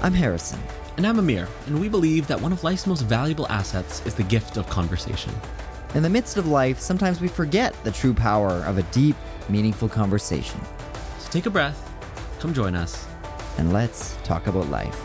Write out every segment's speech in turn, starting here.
I'm Harrison. And I'm Amir, and we believe that one of life's most valuable assets is the gift of conversation. In the midst of life, sometimes we forget the true power of a deep, meaningful conversation. So take a breath, come join us, and let's talk about life.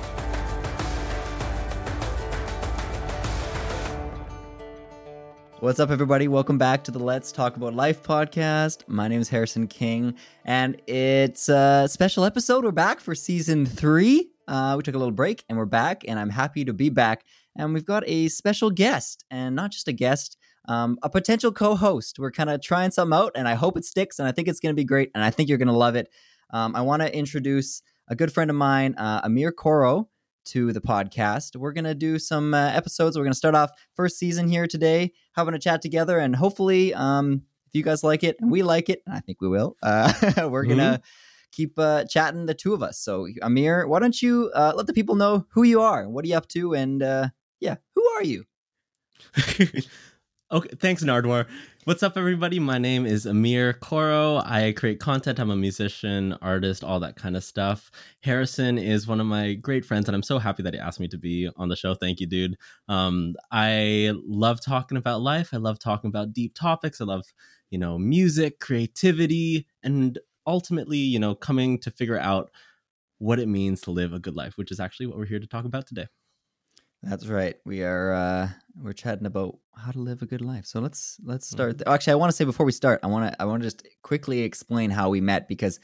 What's up, everybody? Welcome back to the Let's Talk About Life podcast. My name is Harrison King, and it's a special episode. We're back for season three. Uh, we took a little break and we're back, and I'm happy to be back. And we've got a special guest, and not just a guest, um, a potential co host. We're kind of trying something out, and I hope it sticks, and I think it's going to be great, and I think you're going to love it. Um, I want to introduce a good friend of mine, uh, Amir Koro, to the podcast. We're going to do some uh, episodes. We're going to start off first season here today, having a chat together, and hopefully, um, if you guys like it and we like it, and I think we will, uh, we're going to. Keep uh, chatting, the two of us. So, Amir, why don't you uh, let the people know who you are, what are you up to, and uh, yeah, who are you? okay, thanks, Nardwuar. What's up, everybody? My name is Amir Koro. I create content. I'm a musician, artist, all that kind of stuff. Harrison is one of my great friends, and I'm so happy that he asked me to be on the show. Thank you, dude. Um, I love talking about life. I love talking about deep topics. I love, you know, music, creativity, and ultimately, you know, coming to figure out what it means to live a good life, which is actually what we're here to talk about today. That's right. We are uh we're chatting about how to live a good life. So let's let's start. Mm-hmm. Actually, I want to say before we start, I want to I want to just quickly explain how we met because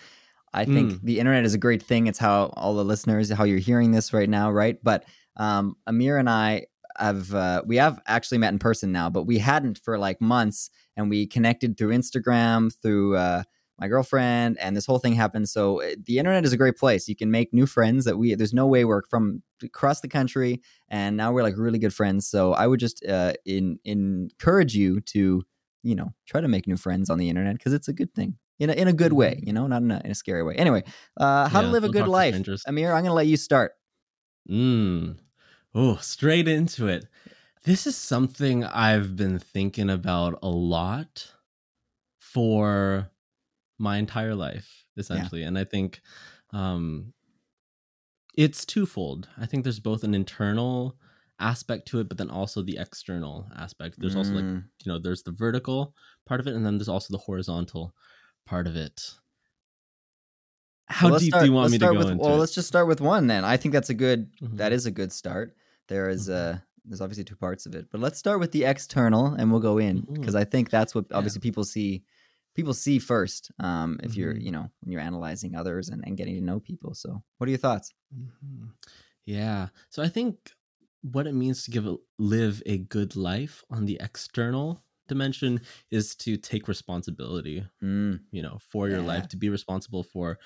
I think mm. the internet is a great thing. It's how all the listeners, how you're hearing this right now, right? But um, Amir and I have uh, we have actually met in person now, but we hadn't for like months, and we connected through Instagram, through uh, my girlfriend, and this whole thing happened. So eh, the internet is a great place. You can make new friends that we. There's no way we're from across the country, and now we're like really good friends. So I would just uh, in, encourage you to you know try to make new friends on the internet because it's a good thing in a, in a good way. Mm-hmm. You know, not in a, in a scary way. Anyway, uh, how yeah, to live a good life, Amir. I'm going to let you start. Mm. Oh, straight into it. This is something I've been thinking about a lot for my entire life essentially yeah. and i think um it's twofold i think there's both an internal aspect to it but then also the external aspect there's mm. also like mm. you know there's the vertical part of it and then there's also the horizontal part of it how well, deep start, do you want me to go with, into well it? let's just start with one then i think that's a good mm-hmm. that is a good start there is mm-hmm. uh there's obviously two parts of it but let's start with the external and we'll go in because mm-hmm. i think that's what obviously yeah. people see people see first um, if mm-hmm. you're you know when you're analyzing others and, and getting to know people so what are your thoughts mm-hmm. yeah so i think what it means to give a, live a good life on the external dimension is to take responsibility mm. you know for your life to be responsible for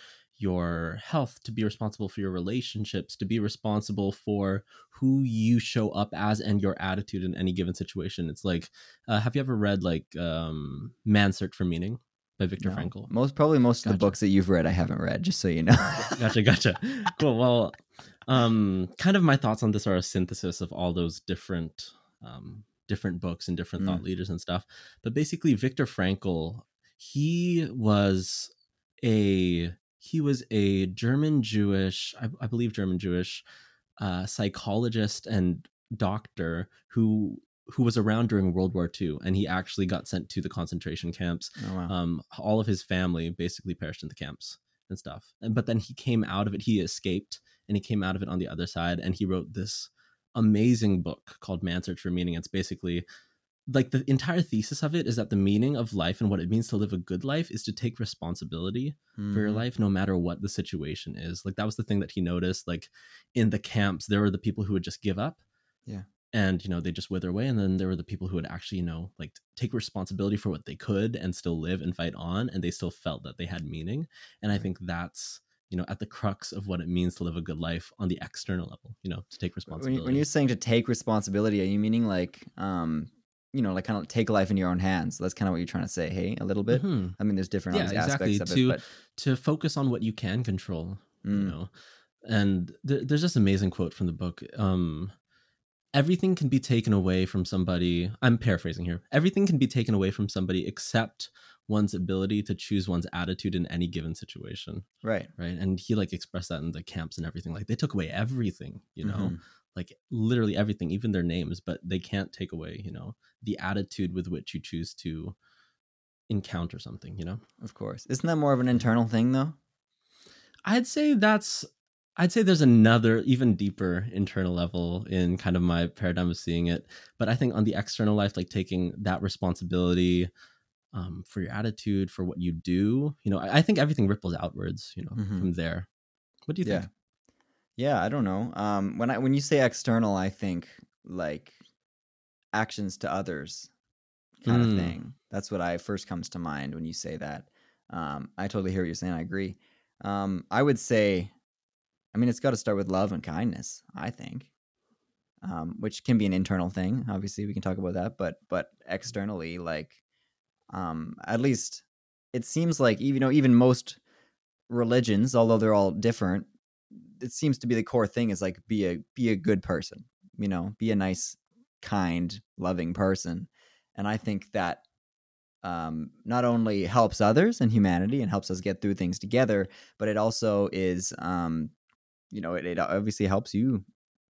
your health, to be responsible for your relationships, to be responsible for who you show up as and your attitude in any given situation. It's like, uh, have you ever read like um, Man's Search for Meaning by Viktor no. Frankl? Most probably most gotcha. of the books that you've read, I haven't read. Just so you know. gotcha, gotcha. Cool. Well, um, kind of my thoughts on this are a synthesis of all those different um, different books and different mm. thought leaders and stuff. But basically, Viktor Frankl, he was a he was a German Jewish, I, I believe German Jewish uh, psychologist and doctor who who was around during World War II, and he actually got sent to the concentration camps. Oh, wow. um, all of his family basically perished in the camps and stuff. And, but then he came out of it. He escaped, and he came out of it on the other side. And he wrote this amazing book called Man's Search for Meaning. It's basically like the entire thesis of it is that the meaning of life and what it means to live a good life is to take responsibility mm. for your mm-hmm. life no matter what the situation is like that was the thing that he noticed like in the camps there were the people who would just give up yeah and you know they just wither away and then there were the people who would actually you know like take responsibility for what they could and still live and fight on and they still felt that they had meaning and i think that's you know at the crux of what it means to live a good life on the external level you know to take responsibility when, you, are saying to take responsibility are you meaning like um you know, like kind of take life into your own hands. That's kind of what you're trying to say, hey, a little bit. Mm-hmm. I mean, there's different yeah, exactly. aspects of to, it, but to focus on what you can control, mm. you know. And th- there's this amazing quote from the book. Um, everything can be taken away from somebody. I'm paraphrasing here. Everything can be taken away from somebody except one's ability to choose one's attitude in any given situation right right and he like expressed that in the camps and everything like they took away everything you know Mhm. Like literally everything even their names but they can't take away you know the attitude with which you choose to encounter something you know? Of course. Isn't that more of an internal thing though? I'd say that's i'd say there's another even deeper internal level in kind of my paradigm of seeing it but i think on the external life like taking that responsibility um, for your attitude for what you do you know I, I think everything ripples outwards you know Mhm. from there. What do you yeah. think yeah i don't know um when i when you say external i think like actions to others kind Mm. of thing that's what i first comes to mind when you say that um i totally hear what you're saying i agree um i would say i mean it's got to start with love and kindness i think um which can be an internal thing obviously we can talk about that but but externally like um at least it seems like even you know even most religions although they're all different it seems to be the core thing is like be a be a good person you know be a nice kind loving person. And i think that um, not only helps others and humanity and helps us get through things together but it also is um, you know it, it obviously helps you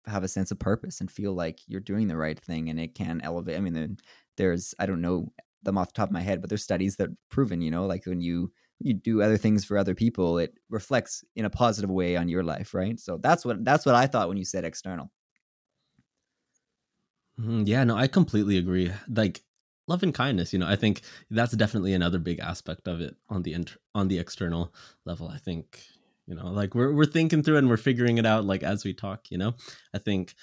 have a sense of purpose and feel like you're doing the right thing and it can elevate i mean there's i don't know them off the top of my head but there's studies that proven you know like when you you do other things for other people it reflects in a positive way on your life right so that's what that's what i thought when you said external Mhm, Yeah, no, I completely agree. Like love and kindness, you know, I think that's definitely another big aspect of it on the inter- on the external level. I think, you know, like we're we're thinking through and we're figuring it out like as we talk, you know. I think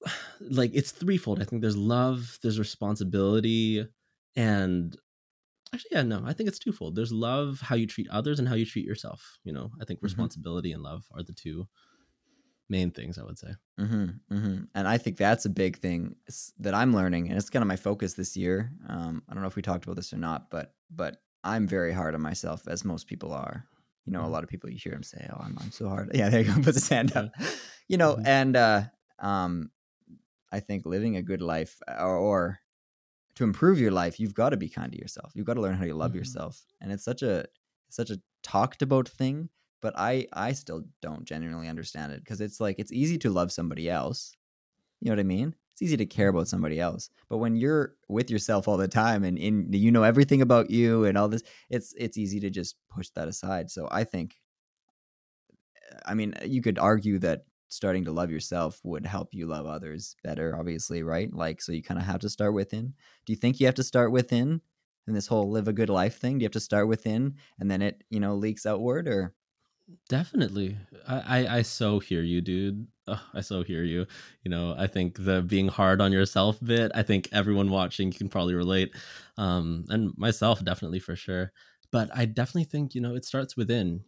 like it's threefold. I think there's love, there's responsibility, and actually yeah, no, I think it's twofold. There's love, how you treat others and how you treat yourself, you know. I think Mhm. responsibility and love are the two main things I would say. hmm hmm And I think that's a big thing that I'm learning, and it's kind of my focus this year. Um, I don't know if we talked about this or not, but but I'm very hard on myself, as most people are. You know, a Mhm. lot of people you hear them say, "Oh, I'm I'm so hard." Yeah, there you go. Puts his hand up. You know, Mhm. and uh, um, I think living a good life, or, or to improve your life, you've got to be kind to yourself. You've got to learn how to love Mhm. yourself, and it's such a such a talked about thing. But I I still don't genuinely understand it because it's like it's easy to love somebody else. You know what I mean? It's easy to care about somebody else, but when you're with yourself all the time and in you know everything about you and all this, it's it's easy to just push that aside. So I think, I mean, you could argue that starting to love yourself would help you love others better. Obviously, right? Like, so you kind of have to start within. Do you think you have to start within? and this whole live a good life thing, do you have to start within and then it, you know, leaks outward, or Definitely. I, I, I so hear you, dude. Ugh, I so hear you. You know, I think the being hard on yourself bit, I think everyone watching can probably relate. Um, and myself definitely for sure. But I definitely think, you know, it starts within.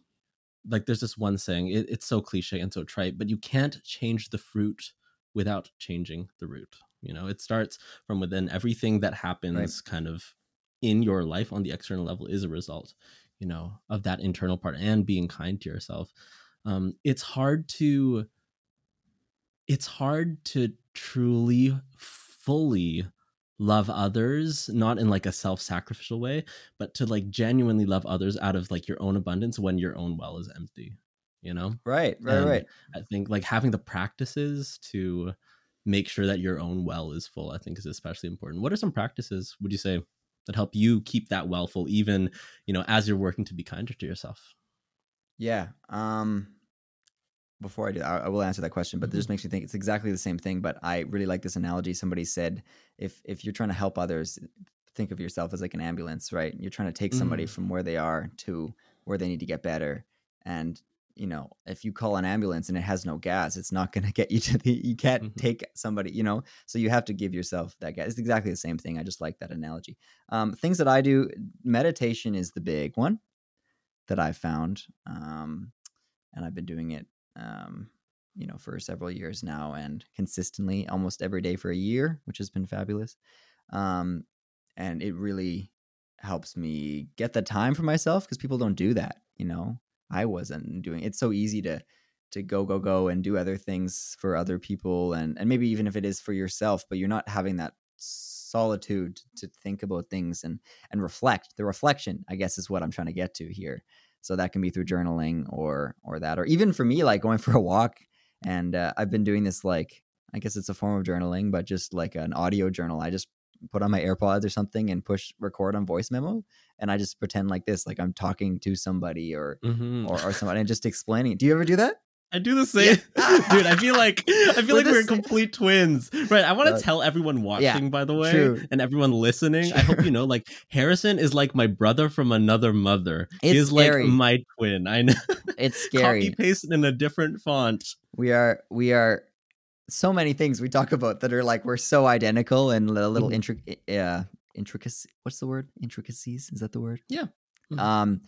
Like there's this one saying, it, it's so cliche and so trite, but you can't change the fruit without changing the root. You know, it starts from within. Everything that happens kind of in your life on the external level is a result you know of that internal part and being kind to yourself um it's hard to it's hard to truly fully love others not in like a self-sacrificial way but to like genuinely love others out of like your own abundance when your own well is empty you know right, right, And right. i think like having the practices to make sure that your own well is full i think is especially important what are some practices would you say that help you keep that well full even you know as you're working to be kinder to yourself Yeah. Um before I do I, I will answer that question, but Mhm. this just makes me think it's exactly the same thing, but I really like this analogy somebody said if if you're trying to help others, think of yourself as like an ambulance, right? You're trying to take somebody Mm. from where they are to where they need to get better. And you know, if you call an ambulance and it has no gas, it's not going to get you to the you can't Mhm. take somebody, you know. So you have to give yourself that gas. It's exactly the same thing. I just like that analogy. Um things that I do, meditation is the big one that I found. Um and I've been doing it, um, you know, for several years now, and consistently, almost every day for a year, which has been fabulous. Um, and it really helps me get the time for myself because people don't do that. You know, I wasn't doing. It's so easy to to go go go and do other things for other people, and and maybe even if it is for yourself, but you're not having that solitude to think about things and and reflect. The reflection, I guess, is what I'm trying to get to here. So that can be through journaling or or that, or even for me, like going for a walk. And uh, I've been doing this like I guess it's a form of journaling, but just like an audio journal. I just put on my AirPods or something and push record on voice memo, and I just pretend like this, like I'm talking to somebody or Mhm. or, or somebody, and just explaining. Do you ever do that? I do the same, Yeah. dude. I feel like I feel We're like we're complete twins, right? I want to Uh, tell everyone watching, by the way, true. and everyone listening. I hope you know, like Harrison is like my brother from another mother. he It's is scary. like my twin. I know. It's scary. Copy paste in a different font. we are we are so many things we talk about that are like we're so identical and a little Mhm. intric uh intricacy what's the word intricacies is that the word Yeah. Mhm. um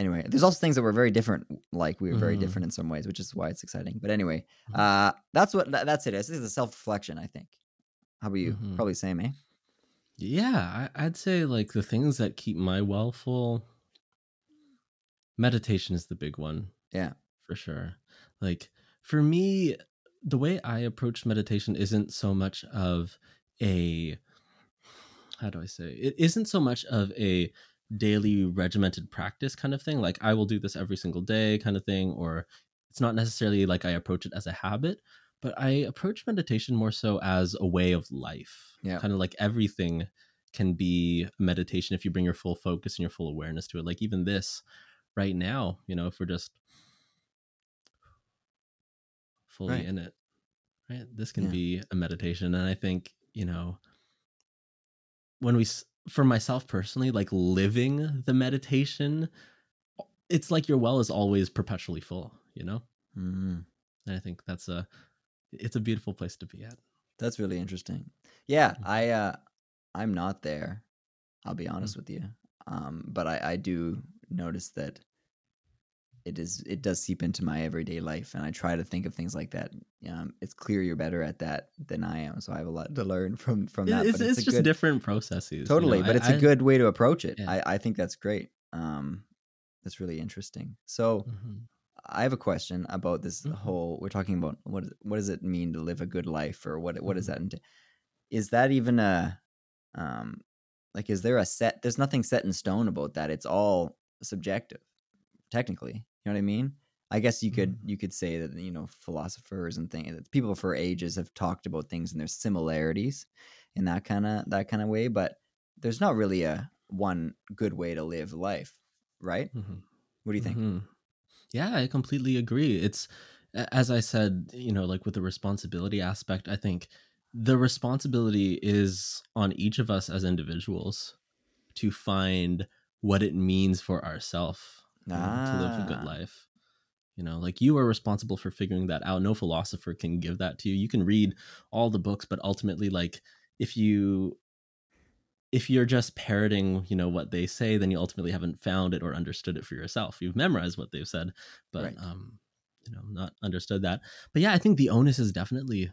anyway there's also things that were very different like we were very Mhm. different in some ways which is why it's exciting but anyway Mhm. uh that's what that, that's it this is a self-reflection i think how about you Mhm. probably same eh Yeah, I, I'd say like the things that keep my well full. Meditation is the big one. Yeah. for sure. Like for me, the way I approach meditation isn't so much of a how do I say it isn't so much of a daily regimented practice kind of thing. Like I will do this every single day kind of thing, or it's not necessarily like I approach it as a habit, but I approach meditation more so as a way of life. Yeah. Kind of like everything can be a meditation if you bring your full focus and your full awareness to it. Like even this right now, you know, if we're just fully Right. in it, right? This can Yeah. be a meditation. And I think, you know, when we, for myself personally, like living the meditation, it's like your well is always perpetually full, you know? mm And I think that's a, it's a beautiful place to be at. that's really interesting yeah Mhm. i uh i'm not there i'll be Mm. honest with you um but i i do notice that it is it does seep into my everyday life and i try to think of things like that um it's clear you're better at that than i am so i have a lot to learn from from that it's but it's, a just good, different processes. you totally know? but I- it's a good way to approach it Yeah. i i think that's great um that's really interesting so Mhm. I have a question about this Mhm. whole. We're talking about what is, what does it mean to live a good life, or what what does Mhm. that? Is that even a um like is there a set? There's nothing set in stone about that. It's all subjective, technically. You know what I mean? I guess you could Mhm. you could say that you know philosophers and things, people for ages have talked about things and there's similarities in that kind of that kind of way, but there's not really a one good way to live life, right? Mhm. What do you think? Mhm. Yeah, I completely agree. It's as I said, you know, like with the responsibility aspect, I think the responsibility is on each of us as individuals to find what it means for ourselves to live a good Ah. life. You know, like you are responsible for figuring that out. No philosopher can give that to you. You can read all the books, but ultimately, like if you if you're just parroting, you know, what they say, then you ultimately haven't found it or understood it for yourself. You've memorized what they've said, but Right. um, you know, not understood that. But yeah, I think the onus is definitely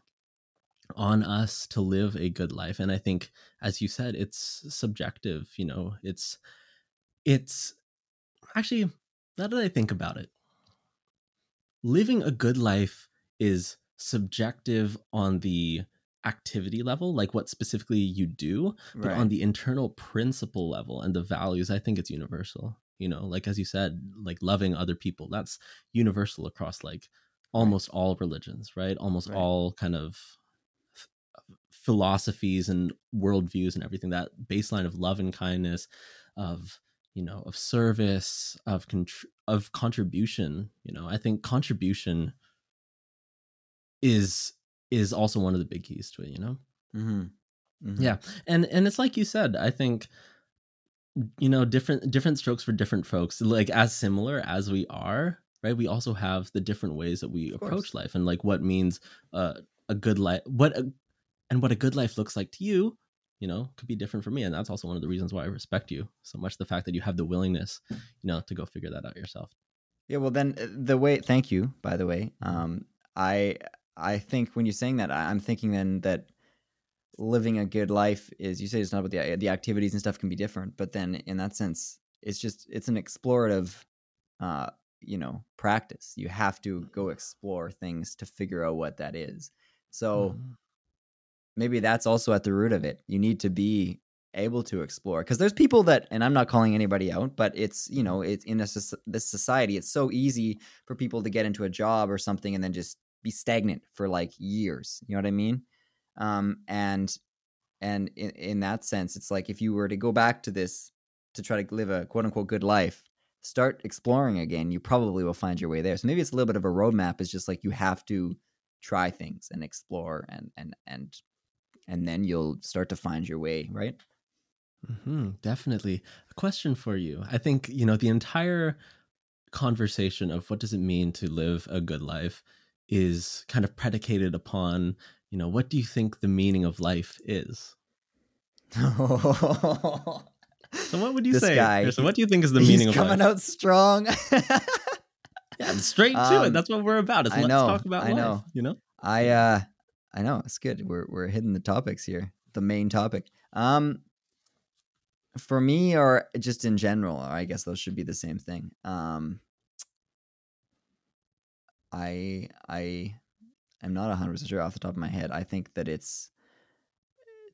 on us to live a good life. And I think, as you said, it's subjective, you know, it's it's actually now that I think about it, living a good life is subjective on the activity level, like what specifically you do, but on the internal principle level and the values, I think it's universal. You know, like as you said, like loving other people, that's universal across like almost all religions, right? Almost Right. all kind of f- philosophies and worldviews and everything. That baseline of love and kindness, of you know, of service, of contr- of contribution. You know, I think contribution is is also one of the big keys to it. You know. Mm-hmm. Yeah, and and it's like you said. I think you know different different strokes for different folks. Like as similar as we are, right? We also have the different ways that we Of approach course. life, and like what means uh, a good life. What a, and what a good life looks like to you. You know, could be different for me, and that's also one of the reasons why I respect you so much. The fact that you have the willingness, you know, to go figure that out yourself. Yeah, well then uh, the way thank you by the way. Um I I think when you're saying that I'm thinking then that living a good life is you say it's not about the the activities and stuff can be different, but then in that sense it's just it's an explorative uh you know practice. You have to go explore things to figure out what that is. So Mhm. Maybe that's also at the root of it. You need to be able to explore because there's people that and i'm not calling anybody out but it's you know it's in this this society it's so easy for people to get into a job or something and then just be stagnant for like years you know what i mean um and and in, in that sense it's like if you were to go back to this to try to live a quote unquote good life start exploring again you probably will find your way there so maybe it's a little bit of a roadmap it's just like you have to try things and explore and and and and then you'll start to find your way right Mm-hmm, definitely. A question for you. I think, you know, the entire conversation of what does it mean to live a good life is kind of predicated upon, you know, what do you think the meaning of life is? so what would you this say? Guy, so what do you think is the meaning of life? coming out strong. yeah, straight to um, it. That's what we're about. Is I let's know, talk about I life, know. You know? I uh I know. It's good. We're we're hitting the topics here. The main topic. Um for me or just in general i guess those should be the same thing um i i am not 100% sure off the top of my head i think that it's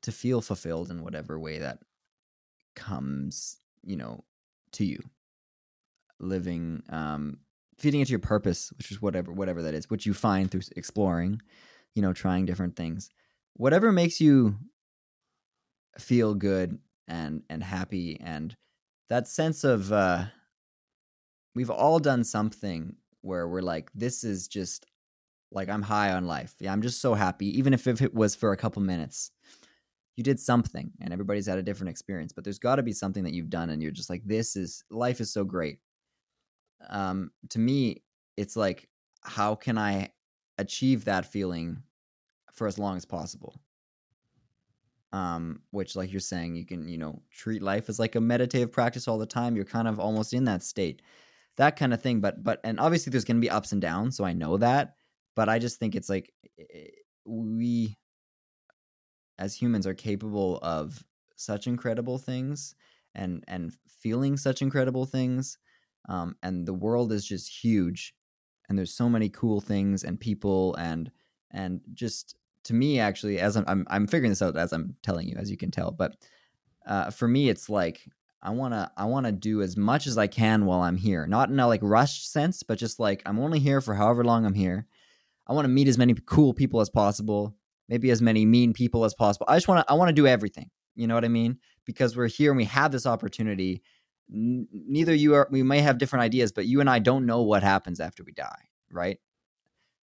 to feel fulfilled in whatever way that comes you know to you living um feeding into your purpose which is whatever whatever that is which you find through exploring you know trying different things whatever makes you feel good and and happy and that sense of uh we've all done something where we're like this is just like I'm high on life. Yeah, I'm just so happy even if, if it was for a couple minutes. You did something and everybody's had a different experience, but there's got to be something that you've done and you're just like this is life is so great. Um to me it's like how can I achieve that feeling for as long as possible? um, which like you're saying you can you know treat life as like a meditative practice all the time you're kind of almost in that state that kind of thing but but and obviously there's going to be ups and downs so i know that but i just think it's like eh, we as humans are capable of such incredible things and and feeling such incredible things um, and the world is just huge and there's so many cool things and people and and just to me actually as I'm, I'm i'm figuring this out as i'm telling you as you can tell but uh, for me it's like i want to i want to do as much as i can while i'm here not in a like rushed sense but just like i'm only here for however long i'm here. I want to meet as many cool people as possible maybe as many mean people as possible. I just want to i want to do everything you know what i mean? Because we're here and we have this opportunity Neither you are we may have different ideas but you and i don't know what happens after we die right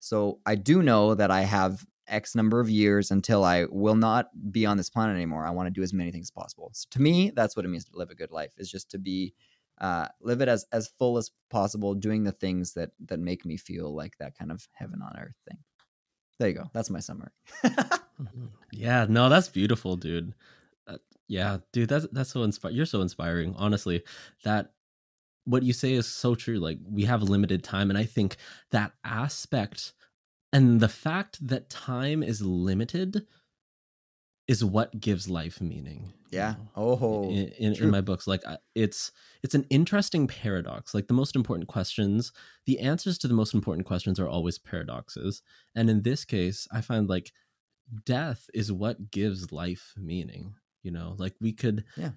so i do know that i have X number of years until I will not be on this planet anymore. I want to do as many things as possible. So to me, that's what it means to live a good life is just to be uh, live it as as full as possible, doing the things that that make me feel like that kind of heaven on earth thing. There you go. That's my summary. Mm-hmm. yeah, no, that's beautiful, dude. Yeah, dude, that's that's so inspiring. You're so inspiring, honestly. That what you say is so true. Like we have limited time, and I think that aspect and the fact that time is limited is what gives life meaning yeah oh in, in, in, my books like it's it's an interesting paradox like the most important questions the answers to the most important questions are always paradoxes and in this case i find like death is what gives life meaning you know like we could yeah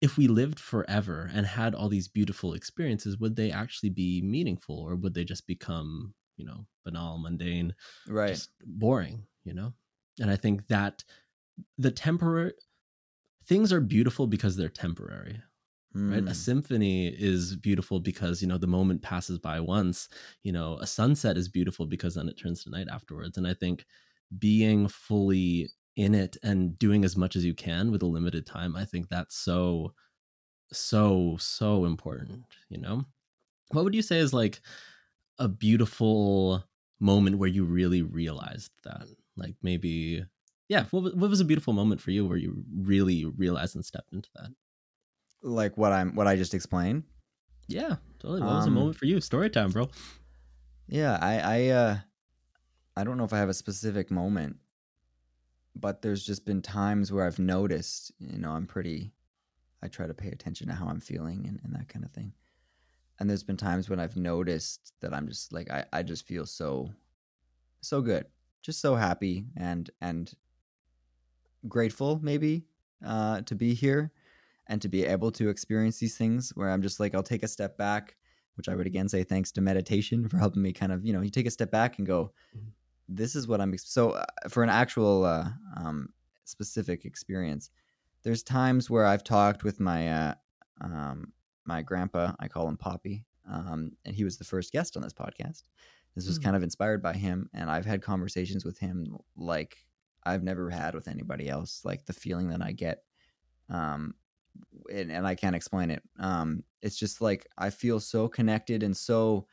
if we lived forever and had all these beautiful experiences would they actually be meaningful or would they just become you know banal mundane right boring you know and i think that the temporary things are beautiful because they're temporary mm. right a hmm. symphony is beautiful because you know the moment passes by once you know a sunset is beautiful because then it turns to night afterwards and i think being fully in it and doing as much as you can with a limited time i think that's so so so important you know what would you say is like a beautiful moment where you really realized that? Like maybe, yeah, what, what was a beautiful moment for you where you really realized and stepped into that? Like what I'm, what I just explained. Yeah, totally. What um, was a moment for you? Story time, bro. Yeah, I, I, uh, I don't know if I have a specific moment, but there's just been times where I've noticed, you know, I'm pretty, I try to pay attention to how I'm feeling and, and that kind of thing and there's been times when I've noticed that I'm just like I, I just feel so so good, just so happy and and grateful maybe uh, to be here and to be able to experience these things where I'm just like, I'll take a step back, which I would again say thanks to meditation for helping me kind of, you know, you take a step back and go, Mhm. This is what I'm. So uh, for an actual uh, um, specific experience, there's times where I've talked with my uh, um, my grandpa. I call him Poppy, um, and he was the first guest on this podcast. This was Hmm. kind of inspired by him, and I've had conversations with him like I've never had with anybody else. Like the feeling that I get, um, and, and I can't explain it. Um, it's just like I feel so connected and so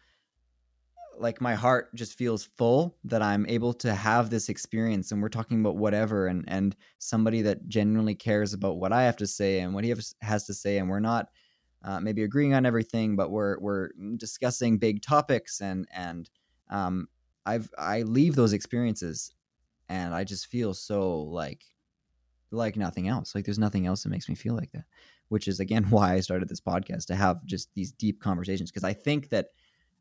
like my heart just feels full that I'm able to have this experience and we're talking about whatever and and somebody that genuinely cares about what I have to say and what he has, to say and we're not uh, maybe agreeing on everything but we're we're discussing big topics and and um I've I leave those experiences and I just feel so like like nothing else. Like there's nothing else that makes me feel like that which is again why I started this podcast to have just these deep conversations because I think that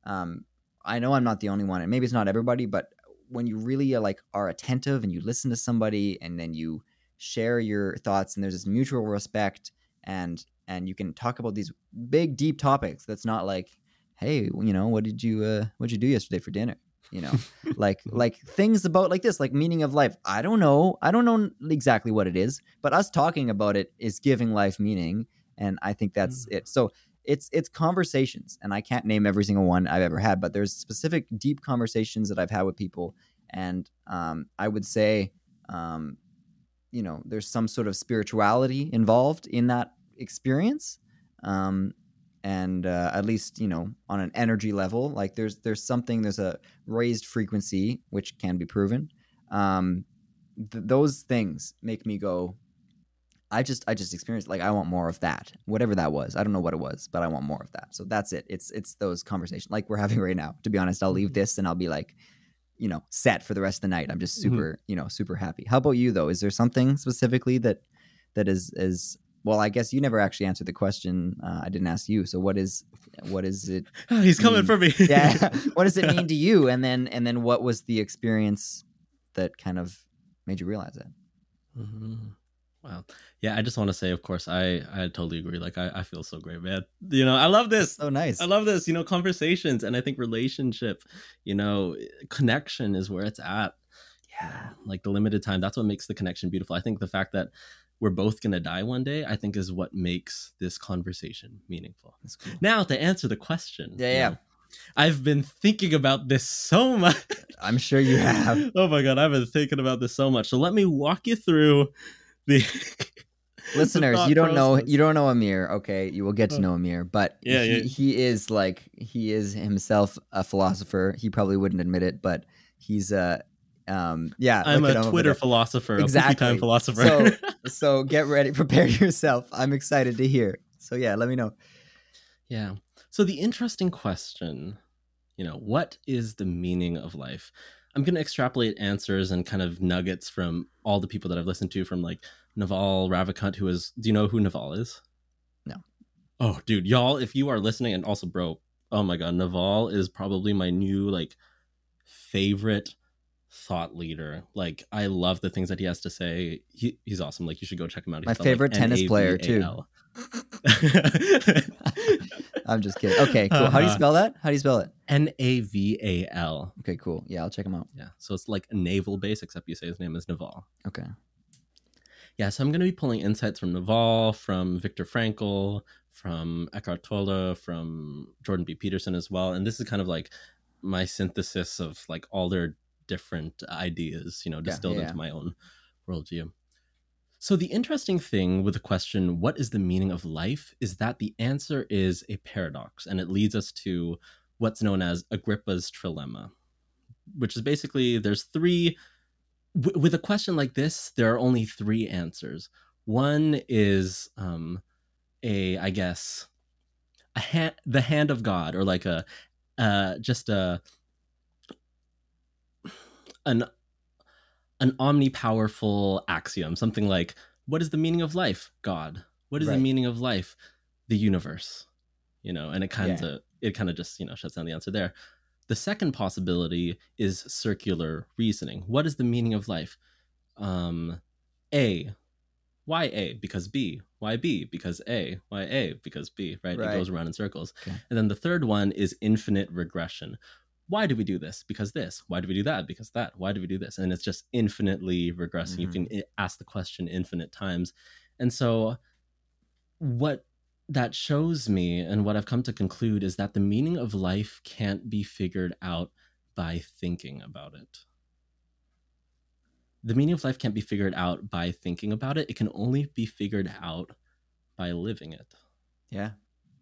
um I know I'm not the only one, and maybe it's not everybody, but when you really uh, like are attentive and you listen to somebody, and then you share your thoughts, and there's this mutual respect, and and you can talk about these big, deep topics. That's not like, hey, you know, what did you uh, what did you do yesterday for dinner? You know, like like things about like this, like meaning of life. I don't know, I don't know exactly what it is, but us talking about it is giving life meaning, and I think that's it. So it's it's conversations and i can't name every single one i've ever had but there's specific deep conversations that i've had with people and um, i would say um, you know there's some sort of spirituality involved in that experience um, and uh, at least you know on an energy level like there's there's something there's a raised frequency which can be proven um, th- those things make me go I just I just experienced like I want more of that. Whatever that was. I don't know what it was, but I want more of that. So that's it. It's it's those conversations like we're having right now. To be honest, I'll leave this and I'll be like, you know, set for the rest of the night. I'm just Mhm. super, you know, super happy. How about you though? Is there something specifically that that is is well, I guess you never actually answered the question. Uh, I didn't ask you. So what is what is it He's coming Mm. for me. yeah what does it mean to you and then and then what was the experience that kind of made you realize that Mhm. Wow. Yeah, I just want to say, of course, I I totally agree. Like, I, I feel so great, man. You know, I love this. so nice I love this. You know, conversations, and I think relationship, you know, connection is where it's at. yeah Like the limited time, that's what makes the connection beautiful. I think the fact that we're both gonna die one day, I think, is what makes this conversation meaningful. cool Now, to answer the question, Yeah, yeah. know, I've been thinking about this so much. i'm sure you have oh my god, I've been thinking about this so much. So let me walk you through the the listeners thought you don't know you don't know amir okay you will get to know amir but Yeah, he, yeah. he is like he is himself a philosopher he probably wouldn't admit it but he's a um yeah I'm look at him a Twitter philosopher, Exactly. a time philosopher. So- so get ready prepare yourself i'm excited to hear so yeah let me know yeah. So the interesting question, you know, what is the meaning of life? I'm going to extrapolate answers and kind of nuggets from all the people that I've listened to from like Naval Ravikant, who is, do you know who Naval is? No. Oh, dude, y'all, if you are listening, and also, bro, oh my God, Naval is probably my new like favorite thought leader. Like, I love the things that he has to say. He, he's awesome. Like, you should go check him out. He's My spelled, like, favorite tennis player, too. I'm just kidding okay cool how do you Uh-huh. spell that how do you spell it N A V A L. okay cool yeah i'll check him out Yeah. So it's like a naval base, except you say his name is Naval. okay Yeah. So I'm going to be pulling insights from Naval, from Viktor Frankl, from Eckhart Tolle, from Jordan B. Peterson as well. And this is kind of like my synthesis of like all their different ideas, you know, Yeah, distilled yeah, into yeah. my own worldview. So the interesting thing with the question, what is the meaning of life, is that the answer is a paradox, and it leads us to what's known as Agrippa's trilemma, which is basically there's three. W- with a question like this, there are only three answers. One is um, a, I guess, a hand, the hand of God, or like a, uh, just a, an an omnipowerful axiom, something like, "What is the meaning of life? God. What is Right. the meaning of life? The universe." You know, and it kind of Yeah. it kind of just you know shuts down the answer there. The second possibility is circular reasoning. What is the meaning of life? Um, A. Why A? Because B. Why B? Because A. Why A? Because B. Right? Right. It goes around in circles. Okay. And then the third one is infinite regression. Why do we do this? Because this. Why do we do that? Because that. Why do we do this? And it's just infinitely regressing. You mm-hmm. can eh, ask the question infinite times. And so, what that shows me and what I've come to conclude is that the meaning of life can't be figured out by thinking about it. The meaning of life can't be figured out by thinking about it. It can only be figured out by living it Yeah.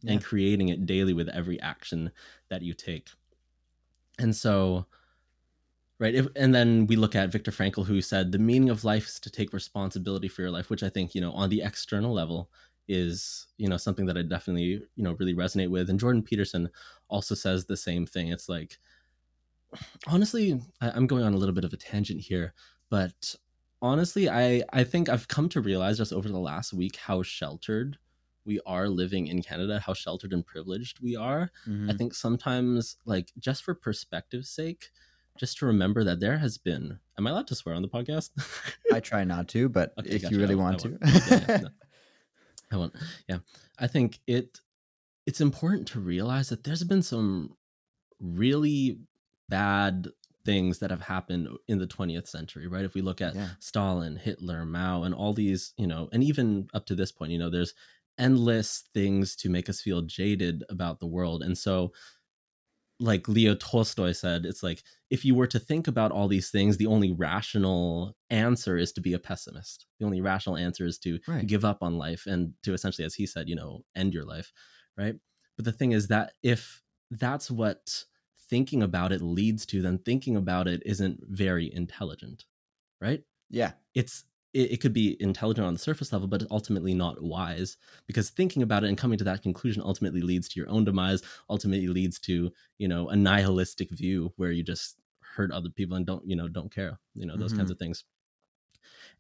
and creating it daily with every action that you take. And so, right, if, and then we look at Viktor Frankl, who said the meaning of life is to take responsibility for your life, which I think, you know, on the external level is, you know, something that I definitely, you know, really resonate with. And Jordan Peterson also says the same thing. It's like, honestly, I, I'm going on a little bit of a tangent here, but honestly, I, I think I've come to realize just over the last week how sheltered we are living in Canada, how sheltered and privileged we are. Mhm. I think sometimes, like, just for perspective's sake, just to remember that there has been. Am I allowed to swear on the podcast? I try not to, but Okay, if gotcha. you really I want won't. to. Yeah, yeah, no. I won't. Yeah, I think it. It's important to realize that there's been some really bad things that have happened in the 20th century, right? If we look at Yeah. Stalin, Hitler, Mao, and all these, you know, and even up to this point, you know, there's endless things to make us feel jaded about the world. And so, like Leo Tolstoy said, it's like if you were to think about all these things, the only rational answer is to be a pessimist. The only rational answer is to Right. give up on life and to essentially, as he said, you know, end your life, right? But the thing is that if that's what thinking about it leads to, then thinking about it isn't very intelligent, right? yeah. it's it, it could be intelligent on the surface level but ultimately not wise because thinking about it and coming to that conclusion ultimately leads to your own demise ultimately leads to you know a nihilistic view where you just hurt other people and don't you know don't care you know those kinds of things.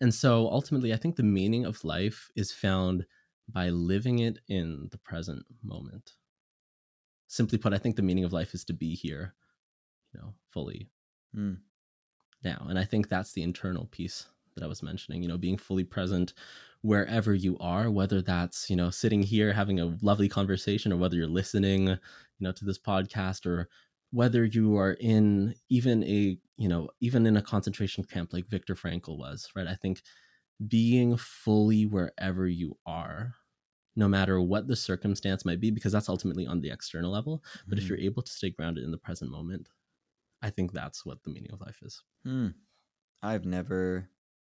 And so ultimately i think the meaning of life is found by living it in the present moment. Simply put i think the meaning of life is to be here you know fully Mm. now and i think that's the internal piece that i was mentioning you know being fully present wherever you are whether that's you know sitting here having a lovely conversation or whether you're listening you know to this podcast or whether you are in even a you know even in a concentration camp like Viktor Frankl was right i think being fully wherever you are no matter what the circumstance might be because that's ultimately on the external level but if Mhm. you're able to stay grounded in the present moment i think that's what the meaning of life is Hmm. I've never,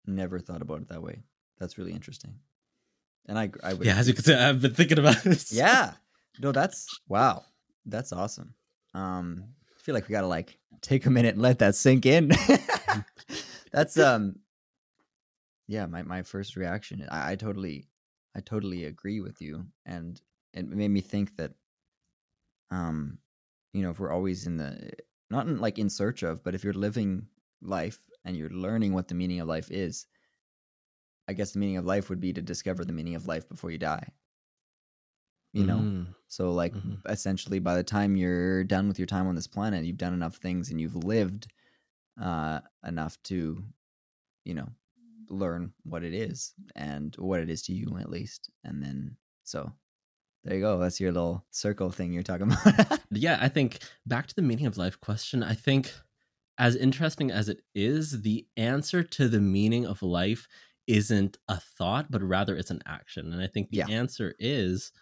never thought about it that way. That's really interesting. And I, I would. yeah as you can see i've been thinking about this yeah. No, that's wow. That's awesome. Um, I feel like we gotta like take a minute and let that sink in. that's um, yeah. My my first reaction. I, I totally, I totally agree with you, and it made me think that, um, you know, if we're always in the not in, like in search of, but if you're living life and you're learning what the meaning of life is, I guess the meaning of life would be to discover the meaning of life before you die. You know, Mm, so like Mhm. essentially by the time you're done with your time on this planet, you've done enough things and you've lived uh enough to, you know, learn what it is and what it is to you at least. And then so there you go. That's your little circle thing you're talking about. yeah i think back to the meaning of life question i think as interesting as it is the answer to the meaning of life isn't a thought but rather it's an action. And i think the Yeah. answer is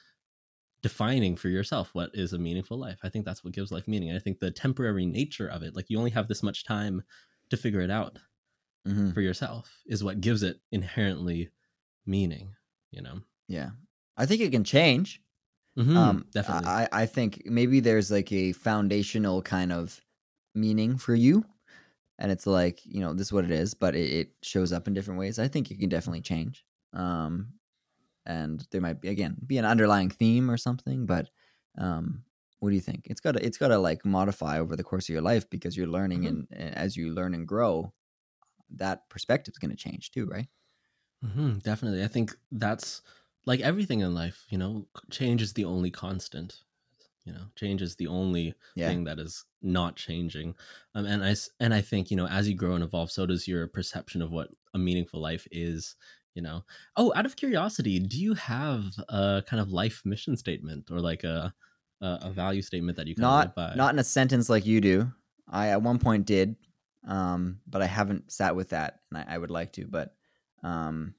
defining for yourself what is a meaningful life. I think that's what gives life meaning. I think the temporary nature of it like you only have this much time to figure it out hmm for yourself is what gives it inherently meaning you know? Yeah. I think it can change. Mhm, um definitely. I, I think maybe there's like a foundational kind of meaning for you and it's like you know this is what it is but it, it shows up in different ways i think it can definitely change um and there might be again be an underlying theme or something but um what do you think it's got to it's got to like modify over the course of your life because you're learning Mhm. and, and as you learn and grow that perspective is going to change too right mm-hmm, definitely. I think that's like everything in life, you know, change is the only constant. You know change is the only Yeah. thing that is not changing um, and i and i think you know as you grow and evolve so does your perception of what a meaningful life is you know oh out of curiosity do you have a kind of life mission statement or like a a, a value statement that you live not by not in a sentence like you do. I at one point did, um, but I haven't sat with that, and I, I would like to. But um,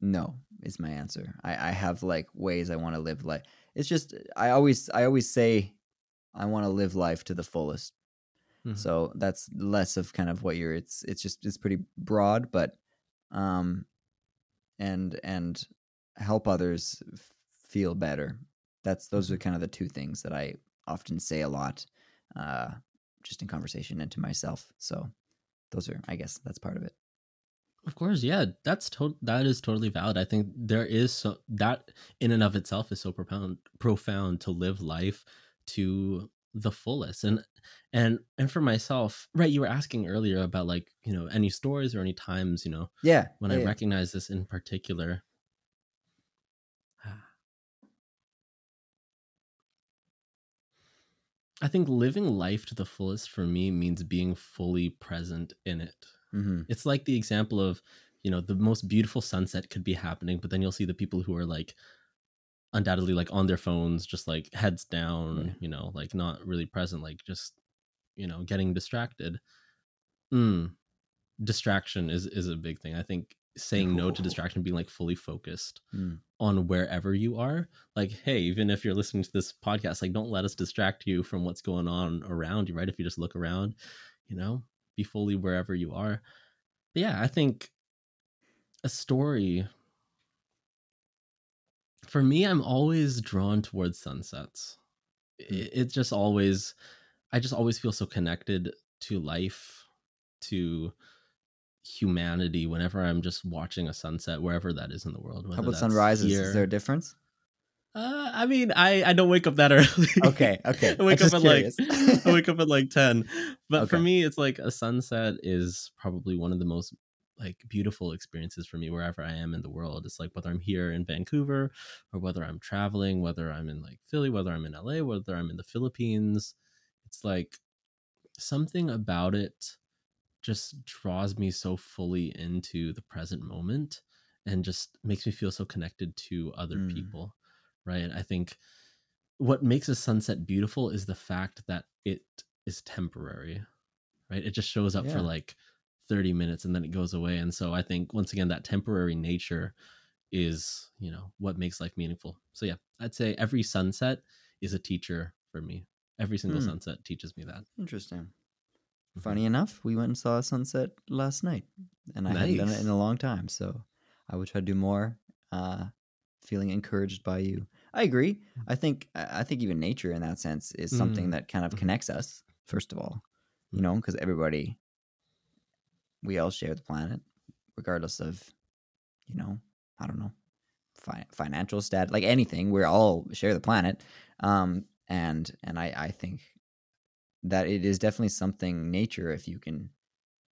no is my answer. I, I have like ways I want to live life. It's just I always I always say I want to live life to the fullest. Mhm. So that's less of kind of what you're. It's it's just it's pretty broad, but um, and and help others f- feel better. That's those are kind of the two things that I often say a lot, uh, just in conversation and to myself. So those are, I guess, that's part of it. Of course, yeah, that's to- that is totally valid. I think there is so that in and of itself is so profound profound to live life to the fullest. And and and for myself, right, you were asking earlier about like, you know, any stories or any times, you know, Yeah. when yeah, I yeah. recognize this in particular. I think living life to the fullest for me means being fully present in it. Mhm. It's like the example of, you know, the most beautiful sunset could be happening, but then you'll see the people who are like undoubtedly like on their phones, just like heads down, Yeah. you know, like not really present, like just, you know, getting distracted. Mm. Distraction is is a big thing. I think saying no to distraction, being like fully focused Mm. on wherever you are. Like, hey, even if you're listening to this podcast, like don't let us distract you from what's going on around you, right? If you just look around, you know, be fully wherever you are. But yeah, I think a story for me, I'm always drawn towards sunsets. Hmm. It, it just always, I just always feel so connected to life, to humanity whenever I'm just watching a sunset, wherever that is in the world. How about sunrises? here- Is there a difference? Uh, I mean, I I don't wake up that early. Okay. Okay. I wake I'm up at like. I wake up at like ten. But for me, it's like a sunset is probably one of the most like beautiful experiences for me wherever I am in the world. It's like whether I'm here in Vancouver or whether I'm traveling, whether I'm in like Philly, whether I'm in LA, whether I'm in the Philippines. It's like something about it just draws me so fully into the present moment and just makes me feel so connected to other Mm. people right i think what makes a sunset beautiful is the fact that it is temporary right it just shows up for like 30 minutes and then it goes away and so i think once again that temporary nature is you know what makes life meaningful so yeah i'd say every sunset is a teacher for me every single Hmm. sunset teaches me that Interesting. Mhm. Funny enough, we went and saw a sunset last night, and I hadn't done it in a long time. So I would try to do more. Uh, feeling encouraged by you. I agree. I think I think even nature in that sense is something Mm. that kind of Mhm. connects us. First of all, you Mm. know, because everybody, we all share the planet, regardless of, you know, I don't know, fi- financial stat, like anything. We all share the planet, um, and and I I think that it is definitely something nature if you can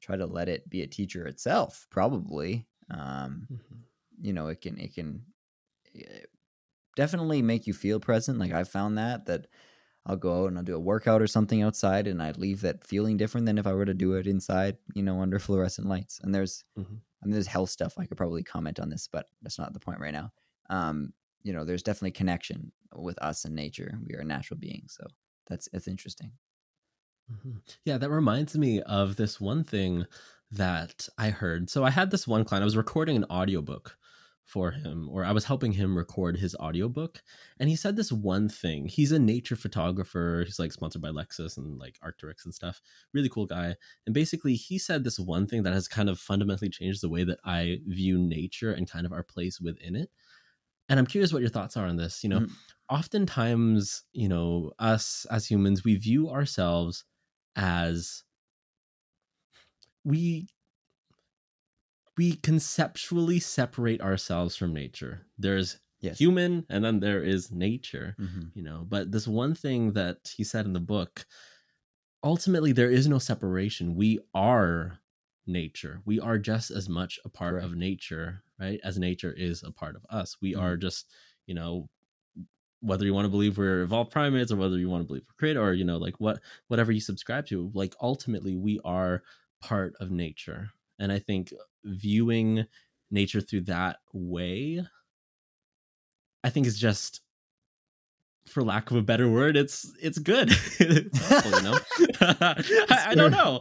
try to let it be a teacher itself probably um Mhm. you know it can it can definitely make you feel present like i've found that that i'll go out and i'll do a workout or something outside and i leave that feeling different than if i were to do it inside you know under fluorescent lights and there's Mhm. i mean there's health stuff i could probably comment on this but that's not the point right now um you know there's definitely connection with us and nature we are natural beings so that's it's interesting Mhm. Yeah, that reminds me of this one thing that I heard. So I had this one client, I was recording an audiobook for him, or I was helping him record his audiobook. And he said this one thing. He's a nature photographer. He's like sponsored by Lexus and like Arc'teryx and stuff. Really cool guy. And basically, he said this one thing that has kind of fundamentally changed the way that I view nature and kind of our place within it. And I'm curious what your thoughts are on this. You know, Mhm. oftentimes, you know, us as humans, we view ourselves as we we conceptually separate ourselves from nature. There's yes human and then there is nature, Mhm. you know. But this one thing that he said in the book, ultimately there is no separation. We are nature. We are just as much a part of nature, right? As nature is a part of us. We Mhm. are just, you know, whether you want to believe we're evolved primates or whether you want to believe we're created or you know like what whatever you subscribe to like ultimately we are part of nature and i think viewing nature through that way i think is just for lack of a better word it's it's good. You know? I, I, don't know.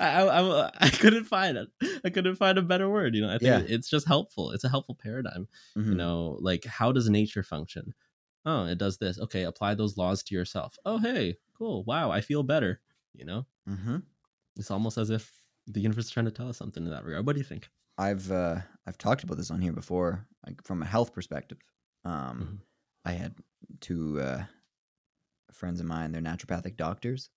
I, I, I couldn't find it. I couldn't find a better word you know? I think yeah. it's just helpful. It's a helpful paradigm mm-hmm. you know? Like how does nature function? Oh it does this. Okay apply those laws to yourself. Oh hey cool. Wow i feel better you know? Mm-hmm. it's almost as if the universe is trying to tell us something in that regard what do you think i've uh i've talked about this on here before like from a health perspective um mm-hmm. i had two uh, friends of mine. They're naturopathic doctors,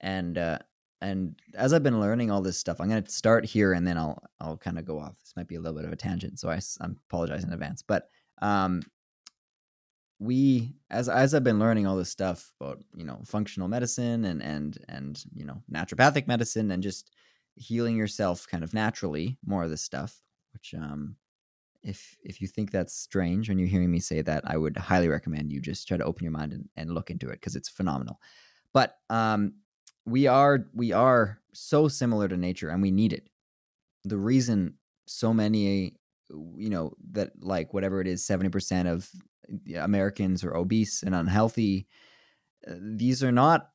and uh, and as I've been learning all this stuff, I'm going to start here and then I'll I'll kind of go off. This might be a little bit of a tangent, so I, I apologize in advance. But um, we as as I've been learning all this stuff about you know functional medicine and and and you know naturopathic medicine and just healing yourself kind of naturally, more of this stuff, which um if if you think that's strange and you're hearing me say that, I would highly recommend you just try to open your mind and, and look into it because it's phenomenal. But um, we are we are so similar to nature and we need it. The reason so many you know that like whatever it is 70% of Americans are obese and unhealthy uh, these are not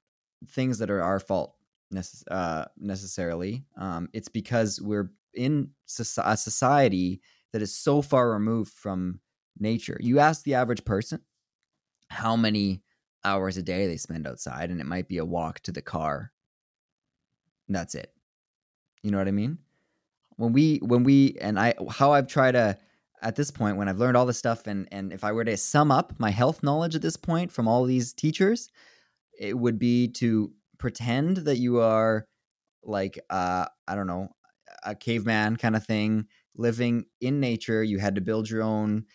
things that are our fault necess- uh, necessarily um, it's because we're in a society that is so far removed from nature. You ask the average person how many hours a day they spend outside, and it might be a walk to the car. that's it. You know what I mean? When we when we and I how I've tried to at this point when I've learned all this stuff and and if I were to sum up my health knowledge at this point from all these teachers, it would be to pretend that you are like uh I don't know a caveman kind of thing living in nature. You had to build your own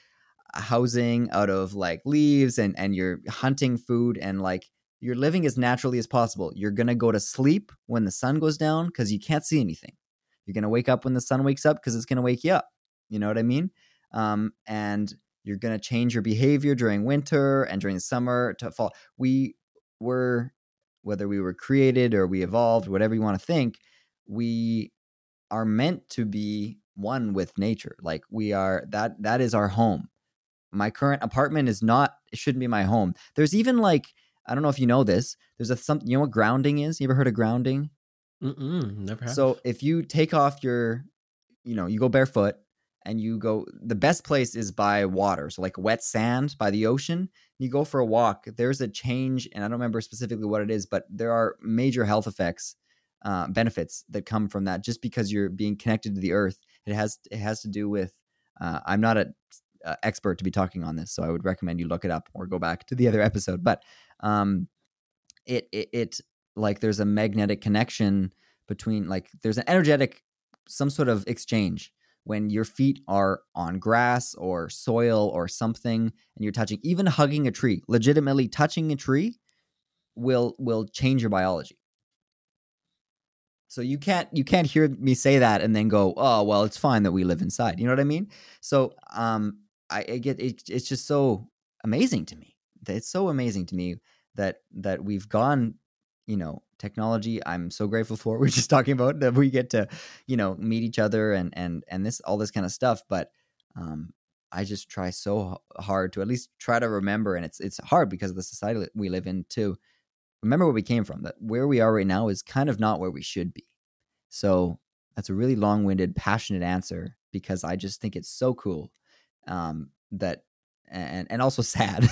uh, housing out of like leaves and and you're hunting food and like you're living as naturally as possible. You're going to go to sleep when the sun goes down cuz you can't see anything. You're going to wake up when the sun wakes up cuz it's going to wake you up. You know what I mean? Um, and you're going to change your behavior during winter and during summer to fall. We were whether we were created or we evolved, whatever you want to think, we are meant to be one with nature. Like we are that that is our home. My current apartment is not it shouldn't be my home. There's even like I don't know if you know this. There's a some you know what grounding is? You ever heard of grounding? Mm-mm, never have. So if you take off your, you know, you go barefoot and you go, the best place is by water. So like wet sand by the ocean. You go for a walk. There's a change, and I don't remember specifically what it is, but there are major health effects, uh, benefits that come from that just because you're being connected to the earth it has it has to do with. Uh, I'm not an uh, expert to be talking on this, so I would recommend you look it up or go back to the other episode. But um, it, it it like there's a magnetic connection between like there's an energetic some sort of exchange when your feet are on grass or soil or something and you're touching even hugging a tree legitimately touching a tree will will change your biology so you can't you can't hear me say that and then go, oh well, it's fine that we live inside. You know what I mean? So um, I, I get it, it's just so amazing to me. It's so amazing to me that that we've gone, you know, technology. I'm so grateful for. We're just talking about that we get to, you know, meet each other and and and this all this kind of stuff. But um, I just try so hard to at least try to remember, and it's it's hard because of the society we live in too remember where we came from, that where we are right now is kind of not where we should be. So that's a really long winded, passionate answer because I just think it's so cool um, that, and, and also sad,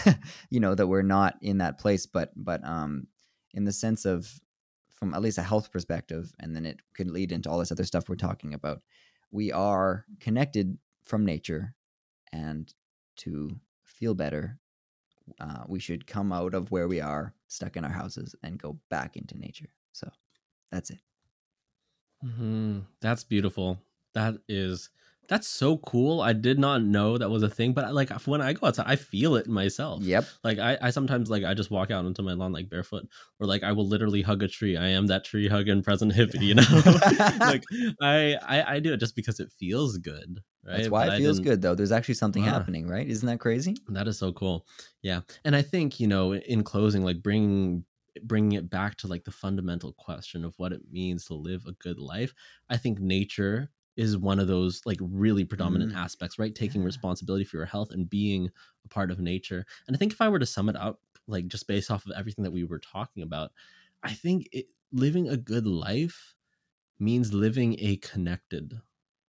you know, that we're not in that place, but, but um, in the sense of, from at least a health perspective, and then it could lead into all this other stuff we're talking about. We are connected from nature, and to feel better uh, we should come out of where we are, stuck in our houses, and go back into nature. So that's it. Mm-hmm. That's beautiful. That is that's so cool. I did not know that was a thing, but like when I go outside, I feel it myself. Yep. Like I, I sometimes like I just walk out into my lawn like barefoot, or like I will literally hug a tree. I am that tree hugging present hippie, you know. like I, I, I do it just because it feels good, right? That's why But it feels good though. There's actually something happening, right? Isn't that crazy? That is so cool. Yeah. And I think, you know, in closing, like bringing bringing it back to like the fundamental question of what it means to live a good life, I think nature is one of those like really predominant Mm. aspects, right? Taking Yeah. responsibility for your health and being a part of nature. And I think if I were to sum it up, like just based off of everything that we were talking about, I think it, living a good life means living a connected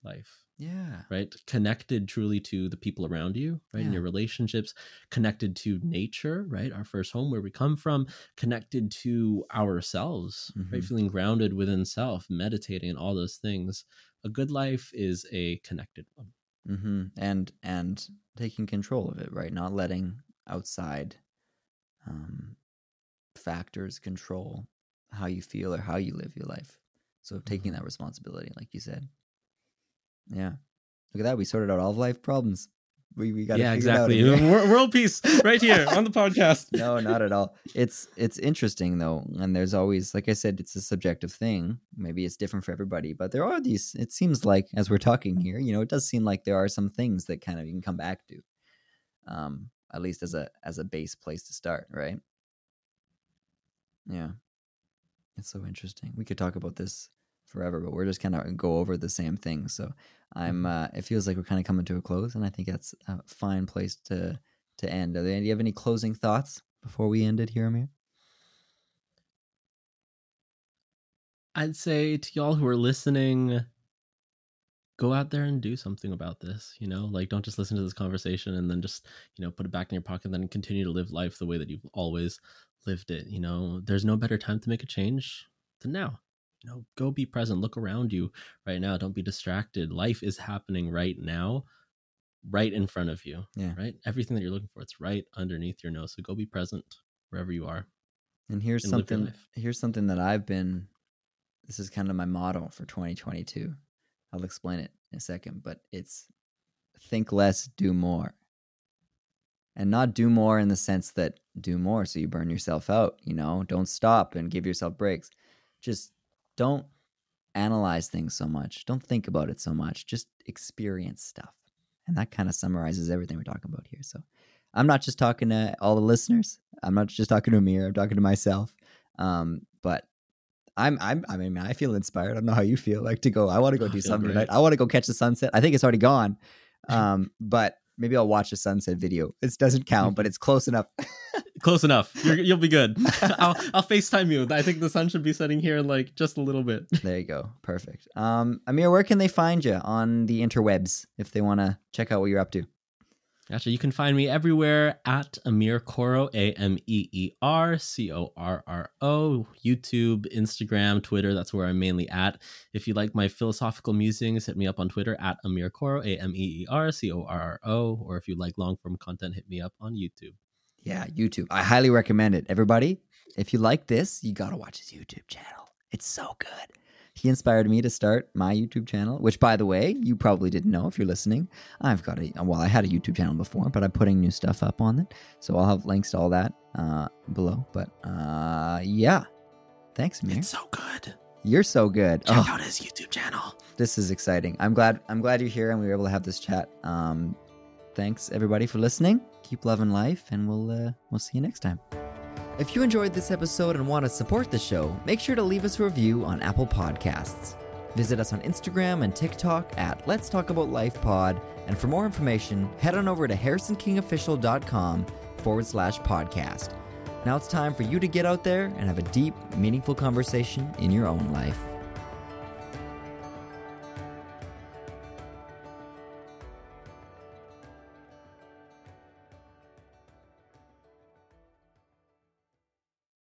life Yeah. right connected truly to the people around you right in your relationships connected to nature right our first home where we come from connected to ourselves right Mhm. feeling grounded within self meditating and all those things a good life is a connected one hmm And and taking control of it, right? Not letting outside um, factors control how you feel or how you live your life. So taking Mhm. that responsibility, like you said. Yeah. Look at that. We sorted out all of life problems. We we got yeah figure it out exactly in here. Wor- world peace right here on the podcast no, not at all. It's it's interesting though, and there's always, like I said, it's a subjective thing. Maybe it's different for everybody, but there are these. It seems like as we're talking here, you know, it does seem like there are some things that kind of you can come back to, um, at least as a as a base place to start, right? Yeah, it's so interesting. We could talk about this forever, but we're just kind of go over the same thing. So I'm. Uh, it feels like we're kind of coming to a close, and I think that's a fine place to to end. There, do you have any closing thoughts before we end it here, Ameer? i'd say to y'all who are listening go out there and do something about this you know like don't just listen to this conversation and then just you know put it back in your pocket and then continue to live life the way that you've always lived it you know there's no better time to make a change than now you know go be present look around you right now don't be distracted life is happening right now right in front of you Yeah. right everything that you're looking for it's right underneath your nose so go be present wherever you are And here's and something. Here's something that I've been. This is kind of my model for 2022. I'll explain it in a second, but it's think less, do more. And not do more in the sense that do more so you burn yourself out, you know, don't stop and give yourself breaks. Just don't analyze things so much. Don't think about it so much. Just experience stuff. And that kind of summarizes everything we're talking about here. So I'm not just talking to all the listeners. I'm not just talking to Ameer. I'm talking to myself. Um, but I'm, I'm, I mean, I feel inspired. I don't know how you feel like to go. I want to go do something tonight. I want to go catch the sunset. I think it's already gone. Um, but maybe I'll watch a sunset video. It doesn't count, but it's close enough. Close enough. You're, you'll be good. I'll, I'll FaceTime you. I think the sun should be setting here in like just a little bit. there you go. Perfect. Um, Ameer, where can they find you on the interwebs if they want to check out what you're up to? Actually, you can find me everywhere at Ameer Corro, A M E E R C O R R O, YouTube, Instagram, Twitter. That's where I'm mainly at. If you like my philosophical musings, hit me up on Twitter at Ameer Corro, A M E E R C O R R O. Or if you like long form content, hit me up on YouTube. Yeah, YouTube. I highly recommend it. Everybody, if you like this, you got to watch his YouTube channel. It's so good. He inspired me to start my YouTube channel, which, by the way, you probably didn't know if you're listening. I've got a, well, I had a YouTube channel before, but I'm putting new stuff up on it. So I'll have links to all that uh, below. But uh, yeah, thanks, Ameer. so good. You're so good. Oh, out his YouTube channel. this is exciting. I'm glad. I'm glad you're here and we were able to have this chat. Um, thanks everybody for listening. Keep loving life, and we'll uh, we'll see you next time. If you enjoyed this episode and want to support the show, make sure to leave us a review on Apple Podcasts. Visit us on Instagram and TikTok at Let's Talk About Life Pod, and for more information, head on over to harrisonkingofficial.com forward slash podcast. Now it's time for you to get out there and have a deep, meaningful conversation in your own life.